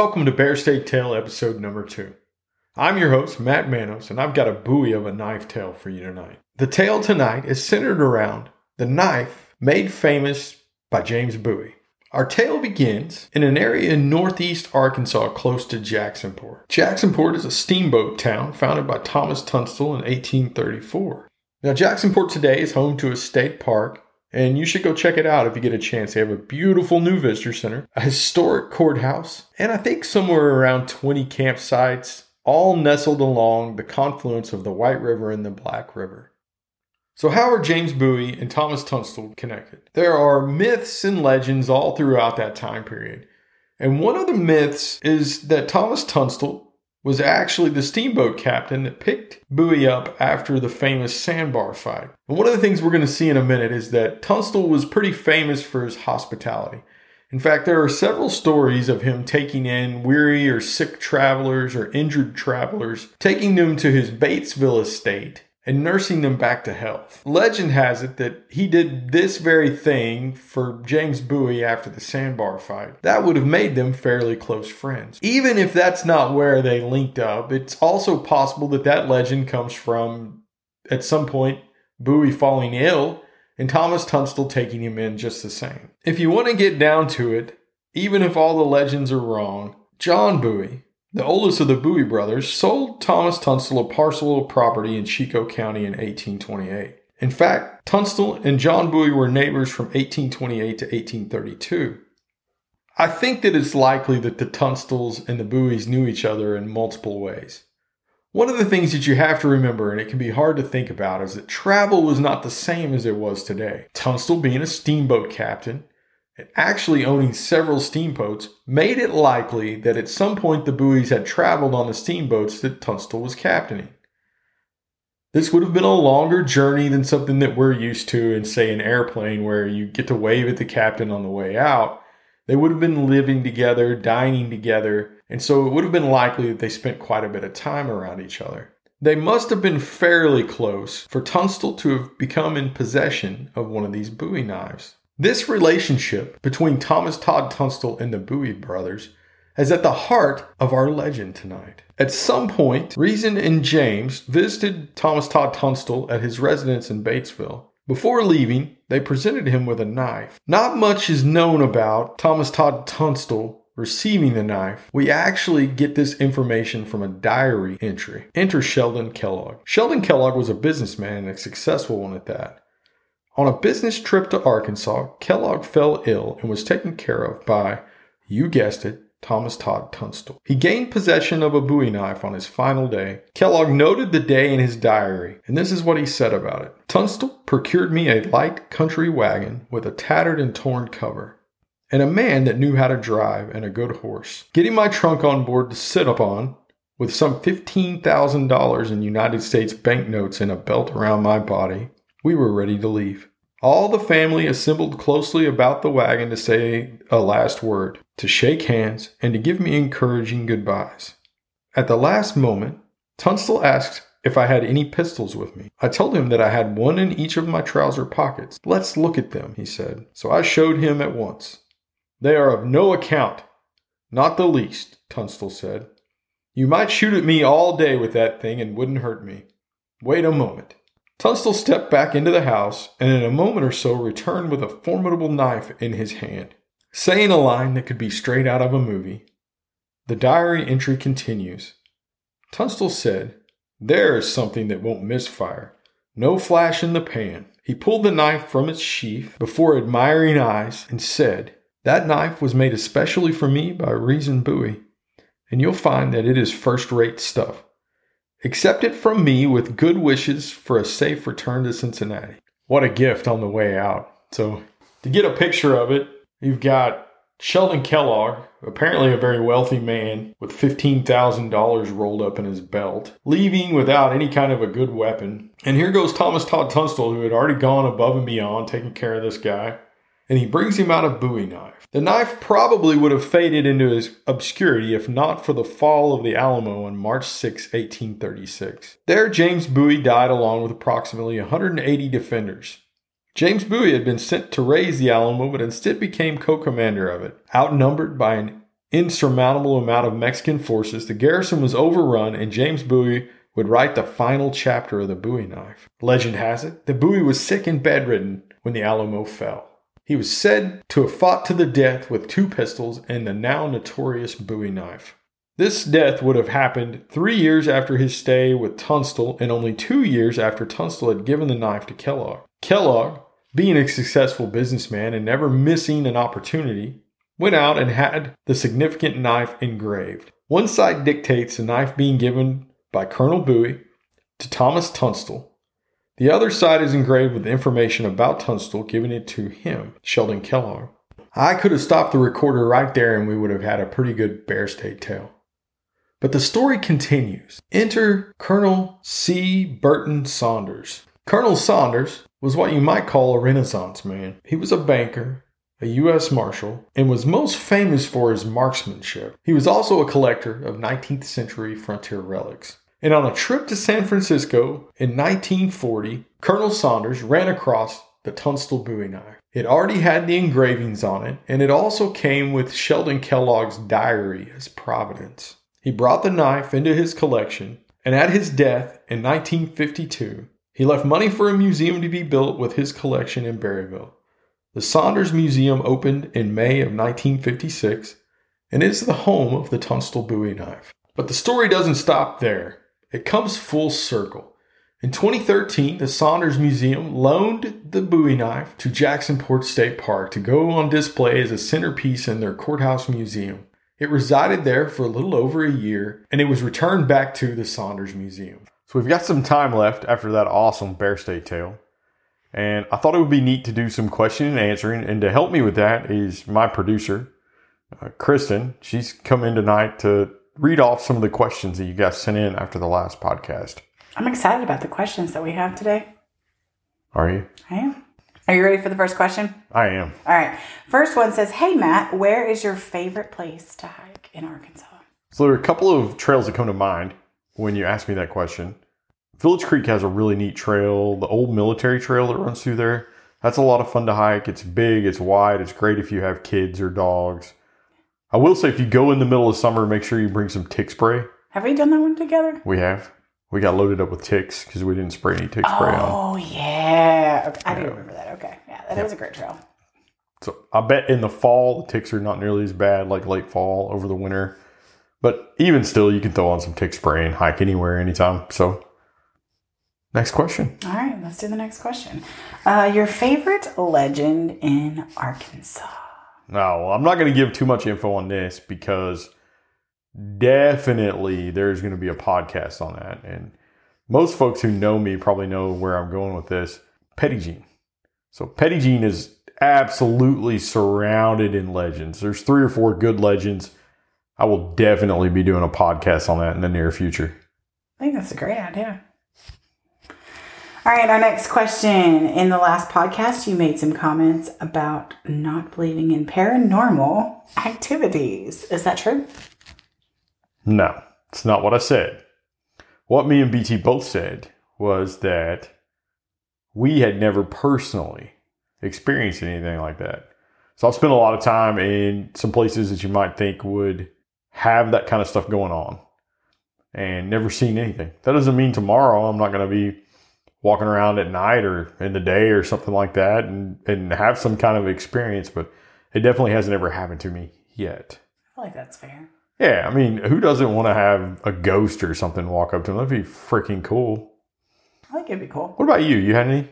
Welcome to Bear State Tale episode number two. I'm your host, Matt Manos, and I've got a Bowie of a knife tale for you tonight. The tale tonight is centered around the knife made famous by James Bowie. Our tale begins in an area in northeast Arkansas close to Jacksonport. Jacksonport is a steamboat town founded by Thomas Tunstall in 1834. Now, Jacksonport today is home to a state park, and you should go check it out if you get a chance. They have a beautiful new visitor center, a historic courthouse, and I think somewhere around 20 campsites, all nestled along the confluence of the White River and the Black River. So, how are James Bowie and Thomas Tunstall connected? There are myths and legends all throughout that time period. And one of the myths is that Thomas Tunstall was actually the steamboat captain that picked Bowie up after the famous sandbar fight. And one of the things we're going to see in a minute is that Tunstall was pretty famous for his hospitality. In fact, there are several stories of him taking in weary or sick travelers or injured travelers, taking them to his Batesville estate and nursing them back to health. Legend has it that he did this very thing for James Bowie after the sandbar fight. That would have made them fairly close friends. Even if that's not where they linked up, it's also possible that that legend comes from, at some point, Bowie falling ill and Thomas Tunstall taking him in just the same. If you want to get down to it, even if all the legends are wrong, John Bowie, the oldest of the Bowie brothers sold Thomas Tunstall a parcel of property in Chicot County in 1828. In fact, Tunstall and John Bowie were neighbors from 1828 to 1832. I think that it's likely that the Tunstalls and the Bowies knew each other in multiple ways. One of the things that you have to remember, and it can be hard to think about, is that travel was not the same as it was today. Tunstall being a steamboat captain, actually owning several steamboats made it likely that at some point the Bowies had traveled on the steamboats that Tunstall was captaining. This would have been a longer journey than something that we're used to in, say, an airplane where you get to wave at the captain on the way out. They would have been living together, dining together, and so it would have been likely that they spent quite a bit of time around each other. They must have been fairly close for Tunstall to have become in possession of one of these Bowie knives. This relationship between Thomas Todd Tunstall and the Bowie brothers is at the heart of our legend tonight. At some point, Reason and James visited Thomas Todd Tunstall at his residence in Batesville. Before leaving, they presented him with a knife. Not much is known about Thomas Todd Tunstall receiving the knife. We actually get this information from a diary entry. Enter Sheldon Kellogg. Sheldon Kellogg was a businessman and a successful one at that. On a business trip to Arkansas, Kellogg fell ill and was taken care of by, you guessed it, Thomas Todd Tunstall. He gained possession of a bowie knife on his final day. Kellogg noted the day in his diary, and this is what he said about it. Tunstall procured me a light country wagon with a tattered and torn cover, and a man that knew how to drive and a good horse. Getting my trunk on board to sit upon, with some $15,000 in United States banknotes in a belt around my body, we were ready to leave. All the family assembled closely about the wagon to say a last word, to shake hands, and to give me encouraging goodbyes. At the last moment, Tunstall asked if I had any pistols with me. I told him that I had one in each of my trouser pockets. Let's look at them, he said. So I showed him at once. They are of no account. Not the least, Tunstall said. You might shoot at me all day with that thing and wouldn't hurt me. Wait a moment. Tunstall stepped back into the house and in a moment or so returned with a formidable knife in his hand. Saying a line that could be straight out of a movie, the diary entry continues. Tunstall said, There is something that won't misfire. No flash in the pan. He pulled the knife from its sheath before admiring eyes and said, That knife was made especially for me by Reason Bowie, and you'll find that it is first rate stuff. Accept it from me with good wishes for a safe return to Cincinnati. What a gift on the way out. So, to get a picture of it, you've got Sheldon Kellogg, apparently a very wealthy man with $15,000 rolled up in his belt, leaving without any kind of a good weapon. And here goes Thomas Todd Tunstall, who had already gone above and beyond taking care of this guy and he brings him out a bowie knife. The knife probably would have faded into his obscurity if not for the fall of the Alamo on March 6, 1836. There, James Bowie died along with approximately 180 defenders. James Bowie had been sent to raise the Alamo, but instead became co commander of it. Outnumbered by an insurmountable amount of Mexican forces, the garrison was overrun and James Bowie would write the final chapter of the Bowie knife. Legend has it that Bowie was sick and bedridden when the Alamo fell. He was said to have fought to the death with two pistols and the now notorious Bowie knife. This death would have happened three years after his stay with Tunstall and only two years after Tunstall had given the knife to Kellogg. Kellogg, being a successful businessman and never missing an opportunity, went out and had the significant knife engraved. One side dictates the knife being given by Colonel Bowie to Thomas Tunstall. The other side is engraved with information about Tunstall, giving it to him, Sheldon Kellogg. I could have stopped the recorder right there and we would have had a pretty good Bear State tale. But the story continues. Enter Colonel C. Burton Saunders. Colonel Saunders was what you might call a Renaissance man. He was a banker, a U.S. Marshal, and was most famous for his marksmanship. He was also a collector of 19th century frontier relics. And on a trip to San Francisco in 1940, Colonel Saunders ran across the Tunstall Bowie knife. It already had the engravings on it, and it also came with Sheldon Kellogg's diary as providence. He brought the knife into his collection, and at his death in 1952, he left money for a museum to be built with his collection in Berryville. The Saunders Museum opened in May of 1956 and is the home of the Tunstall Bowie knife. But the story doesn't stop there. It comes full circle. In 2013, the Saunders Museum loaned the Bowie knife to Jacksonport State Park to go on display as a centerpiece in their courthouse museum. It resided there for a little over a year and it was returned back to the Saunders Museum. So we've got some time left after that awesome Bear State tale. And I thought it would be neat to do some question and answering. And to help me with that is my producer, uh, Kristin. She's come in tonight to read off some of the questions that you guys sent in after the last podcast. I'm excited about the questions that we have today. Are you? I am. Are you ready for the first question? I am. All right. First one says, Hey, Matt, where is your favorite place to hike in Arkansas? So there are a couple of trails that come to mind when you ask me that question. Village Creek has a really neat trail, the old military trail that runs through there. That's a lot of fun to hike. It's big, it's wide, it's great if you have kids or dogs. I will say, if you go in the middle of summer, make sure you bring some tick spray. Have we done that one together? We have. We got loaded up with ticks because we didn't spray any tick spray on. Oh, yeah. Okay. I do remember that. Okay. Yeah, that is a great trail. So I bet in the fall, the ticks are not nearly as bad like late fall over the winter. But even still, you can throw on some tick spray and hike anywhere, anytime. So Next question. All right, let's do the next question. Uh, your favorite legend in Arkansas? No, I'm not going to give too much info on this because definitely there's going to be a podcast on that. And most folks who know me probably know where I'm going with this. Petit Jean. So Petit Jean is absolutely surrounded in legends. There's three or four good legends. I will definitely be doing a podcast on that in the near future. I think that's a great idea. All right, our next question. In the last podcast, you made some comments about not believing in paranormal activities. Is that true? No, it's not what I said. What me and BT both said was that we had never personally experienced anything like that. So I've spent a lot of time in some places that you might think would have that kind of stuff going on and never seen anything. That doesn't mean tomorrow I'm not going to be walking around at night or in the day or something like that and, and have some kind of experience, but it definitely hasn't ever happened to me yet. I like that's fair. Yeah, I mean, who doesn't want to have a ghost or something walk up to them? That'd be freaking cool. I think it'd be cool. What about you? You had any?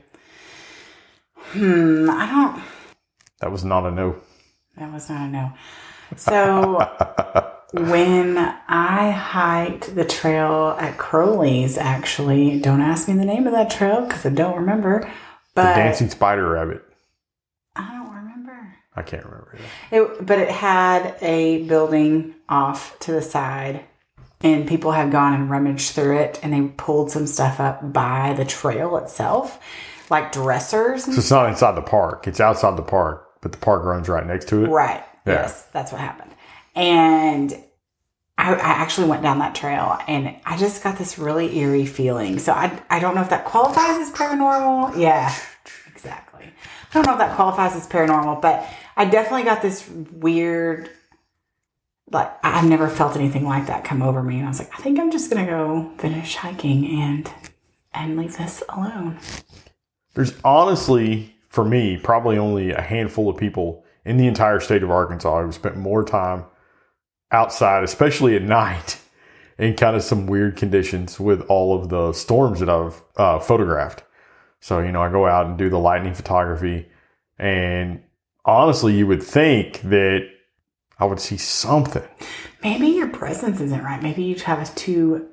Hmm, I don't. That was not a no. That was not a no. So when I hiked the trail at Crowley's, actually, don't ask me the name of that trail because I don't remember. But the dancing spider rabbit. I don't remember. I can't remember. It, but it had a building off to the side, and people had gone and rummaged through it, and they pulled some stuff up by the trail itself, like dressers. So it's not inside the park; it's outside the park, but the park runs right next to it. Right. Yeah. Yes, that's what happened. And I, I, actually went down that trail and I just got this really eerie feeling. So I, I don't know if that qualifies as paranormal. Yeah, exactly. I don't know if that qualifies as paranormal, but I definitely got this weird like I've never felt anything like that come over me. And I was like, I think I'm just gonna go finish hiking and and leave this alone. There's honestly, for me, probably only a handful of people in the entire state of Arkansas who spent more time outside, especially at night, in kind of some weird conditions with all of the storms that I've uh, photographed. So, you know, I go out and do the lightning photography. And honestly, you would think that I would see something. Maybe your presence isn't right. Maybe you have a too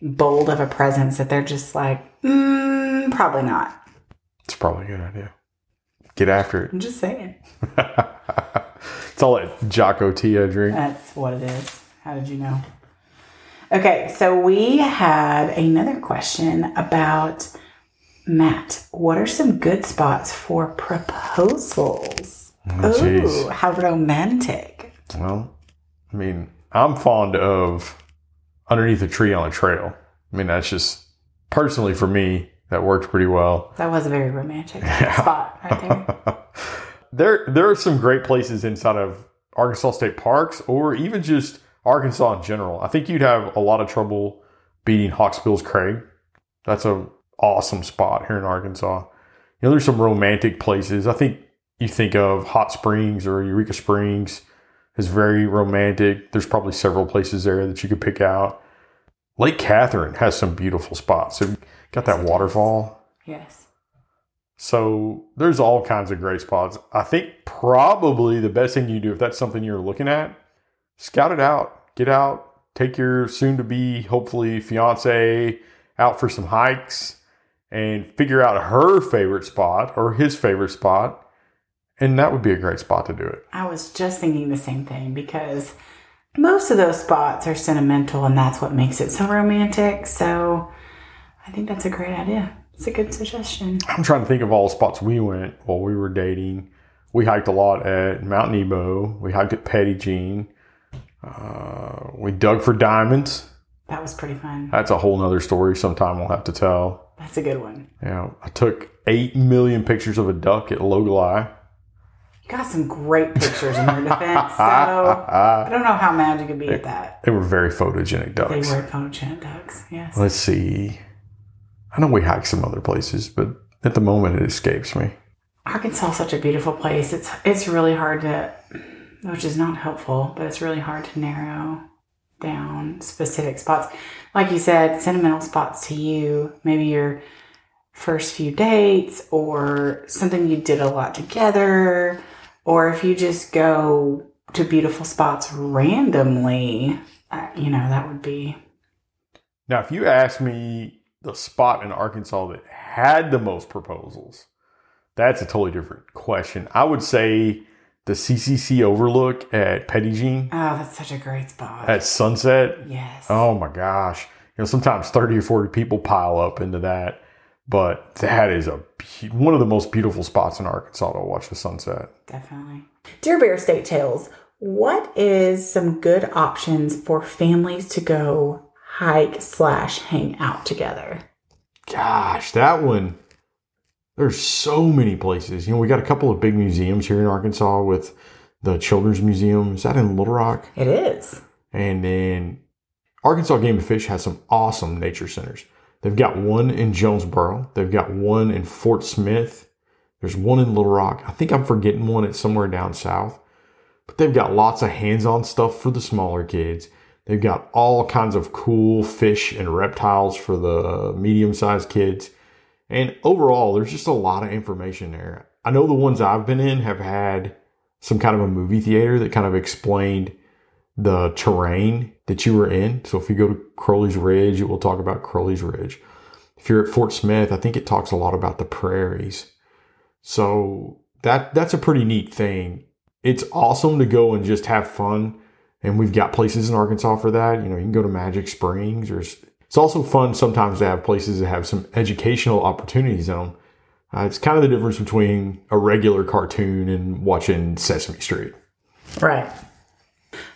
bold of a presence that they're just like, mm, probably not. It's probably a good idea. Get after it. I'm just saying. it's all that Jocko Tia drink. That's what it is. How did you know? Okay, so we had another question about Matt. What are some good spots for proposals? Oh. Ooh, how romantic. Well, I mean, I'm fond of underneath a tree on a trail. I mean, that's just personally for me, that worked pretty well. That was a very romantic spot right there. there, there are some great places inside of Arkansas State Parks or even just Arkansas in general. I think you'd have a lot of trouble beating Hawksbills Crag. That's a awesome spot here in Arkansas. You know, there's some romantic places. I think you think of Hot Springs or Eureka Springs is very romantic. There's probably several places there that you could pick out. Lake Catherine has some beautiful spots. So got that waterfall. Yes. So there's all kinds of great spots. I think probably the best thing you do if that's something you're looking at, scout it out. Get out, take your soon to be hopefully fiance out for some hikes and figure out her favorite spot or his favorite spot. And that would be a great spot to do it. I was just thinking the same thing because most of those spots are sentimental and that's what makes it so romantic. So I think that's a great idea. It's a good suggestion. I'm trying to think of all the spots we went while we were dating. We hiked a lot at Mount Nebo. We hiked at Petit Jean. Uh, we dug for diamonds. That was pretty fun. That's a whole nother story sometime we'll have to tell. That's a good one. Yeah, I took 8 million pictures of a duck at Logoly. You got some great pictures in your defense, so I don't know how mad you could be at that. They were very photogenic ducks. They were photogenic ducks, yes. Let's see. I know we hike some other places, but at the moment it escapes me. Arkansas is such a beautiful place. It's it's really hard to, which is not helpful, but it's really hard to narrow down specific spots. Like you said, sentimental spots to you, maybe your first few dates or something you did a lot together, or if you just go to beautiful spots randomly, uh, you know, that would be. Now, if you ask me the spot in Arkansas that had the most proposals, that's a totally different question. I would say the CCC overlook at Petit Jean. Oh, that's such a great spot. At sunset. Yes. Oh my gosh. You know, sometimes 30 or 40 people pile up into that, but that is a one of the most beautiful spots in Arkansas to watch the sunset. Definitely. Dear Bear State Tales, what is some good options for families to go hike slash hang out together? Gosh, that one there's so many places. You know, we got a couple of big museums here in Arkansas with the Children's Museum. Is that in Little Rock? It is. And then Arkansas Game and Fish has some awesome nature centers. They've got one in Jonesboro. They've got one in Fort Smith. There's one in Little Rock. I think I'm forgetting one It's somewhere down south. But they've got lots of hands-on stuff for the smaller kids. They've got all kinds of cool fish and reptiles for the medium-sized kids. And overall, there's just a lot of information there. I know the ones I've been in have had some kind of a movie theater that kind of explained the terrain that you were in. So if you go to Crowley's Ridge, it will talk about Crowley's Ridge. If you're at Fort Smith, I think it talks a lot about the prairies. So that that's a pretty neat thing. It's awesome to go and just have fun. And we've got places in Arkansas for that. You know, you can go to Magic Springs or it's also fun sometimes to have places that have some educational opportunities them. Uh, it's kind of the difference between a regular cartoon and watching Sesame Street. Right.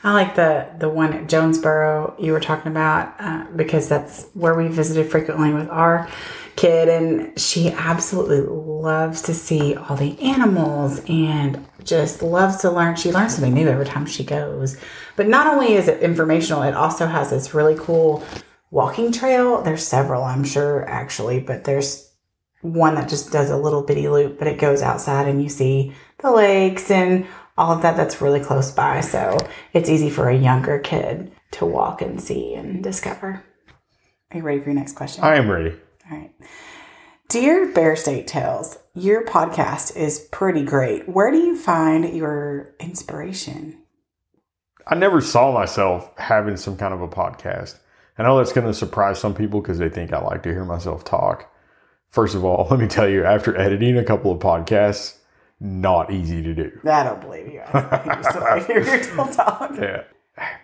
I like the the one at Jonesboro you were talking about uh, because that's where we visited frequently with our kid, and she absolutely loves to see all the animals and just loves to learn. She learns something new every time she goes. But not only is it informational, it also has this really cool walking trail. There's several, I'm sure, actually, but there's one that just does a little bitty loop, but it goes outside and you see the lakes and all of that that's really close by. So it's easy for a younger kid to walk and see and discover. Are you ready for your next question? I am ready. All right. Dear Bear State Tales, your podcast is pretty great. Where do you find your inspiration? I never saw myself having some kind of a podcast. I know that's going to surprise some people because they think I like to hear myself talk. First of all, let me tell you, after editing a couple of podcasts, not easy to do. I don't believe you. I used to like hear your talk. Yeah.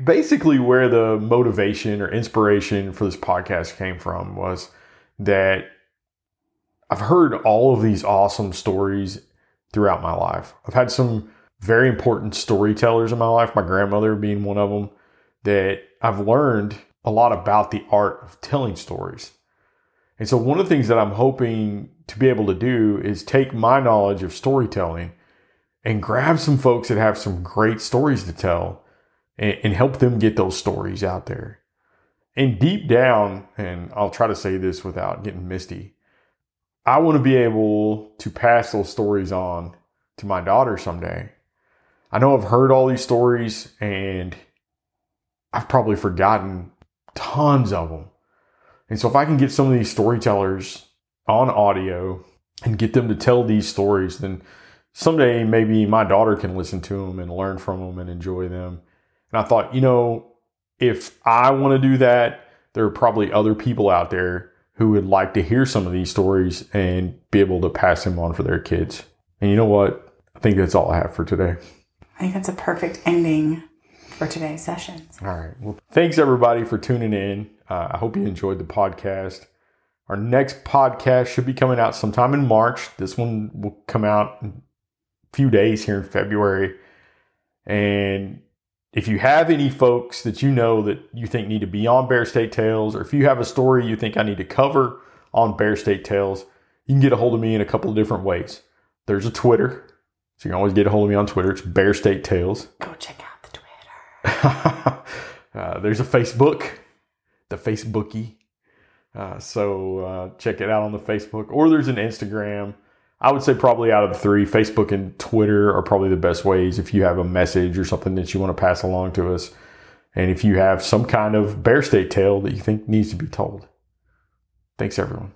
Basically, where the motivation or inspiration for this podcast came from was that I've heard all of these awesome stories throughout my life. I've had some very important storytellers in my life, my grandmother being one of them, that I've learned a lot about the art of telling stories. And so, one of the things that I'm hoping to be able to do is take my knowledge of storytelling and grab some folks that have some great stories to tell and, and help them get those stories out there. And deep down, and I'll try to say this without getting misty, I want to be able to pass those stories on to my daughter someday. I know I've heard all these stories and I've probably forgotten tons of them. And so if I can get some of these storytellers on audio and get them to tell these stories, then someday maybe my daughter can listen to them and learn from them and enjoy them. And I thought, you know, if I want to do that, there are probably other people out there who would like to hear some of these stories and be able to pass them on for their kids. And you know what? I think that's all I have for today. I think that's a perfect ending for today's session. All right. Well, thanks everybody for tuning in. Uh, I hope you enjoyed the podcast. Our next podcast should be coming out sometime in March. This one will come out in a few days here in February. And if you have any folks that you know that you think need to be on Bear State Tales, or if you have a story you think I need to cover on Bear State Tales, you can get a hold of me in a couple of different ways. There's a Twitter, so you can always get a hold of me on Twitter. It's Bear State Tales. Go check out the Twitter. uh, there's a Facebook, the Facebooky. Uh, so uh, check it out on the Facebook, or there's an Instagram. I would say probably out of the three, Facebook and Twitter are probably the best ways if you have a message or something that you want to pass along to us. And if you have some kind of Bear State tale that you think needs to be told. Thanks, everyone.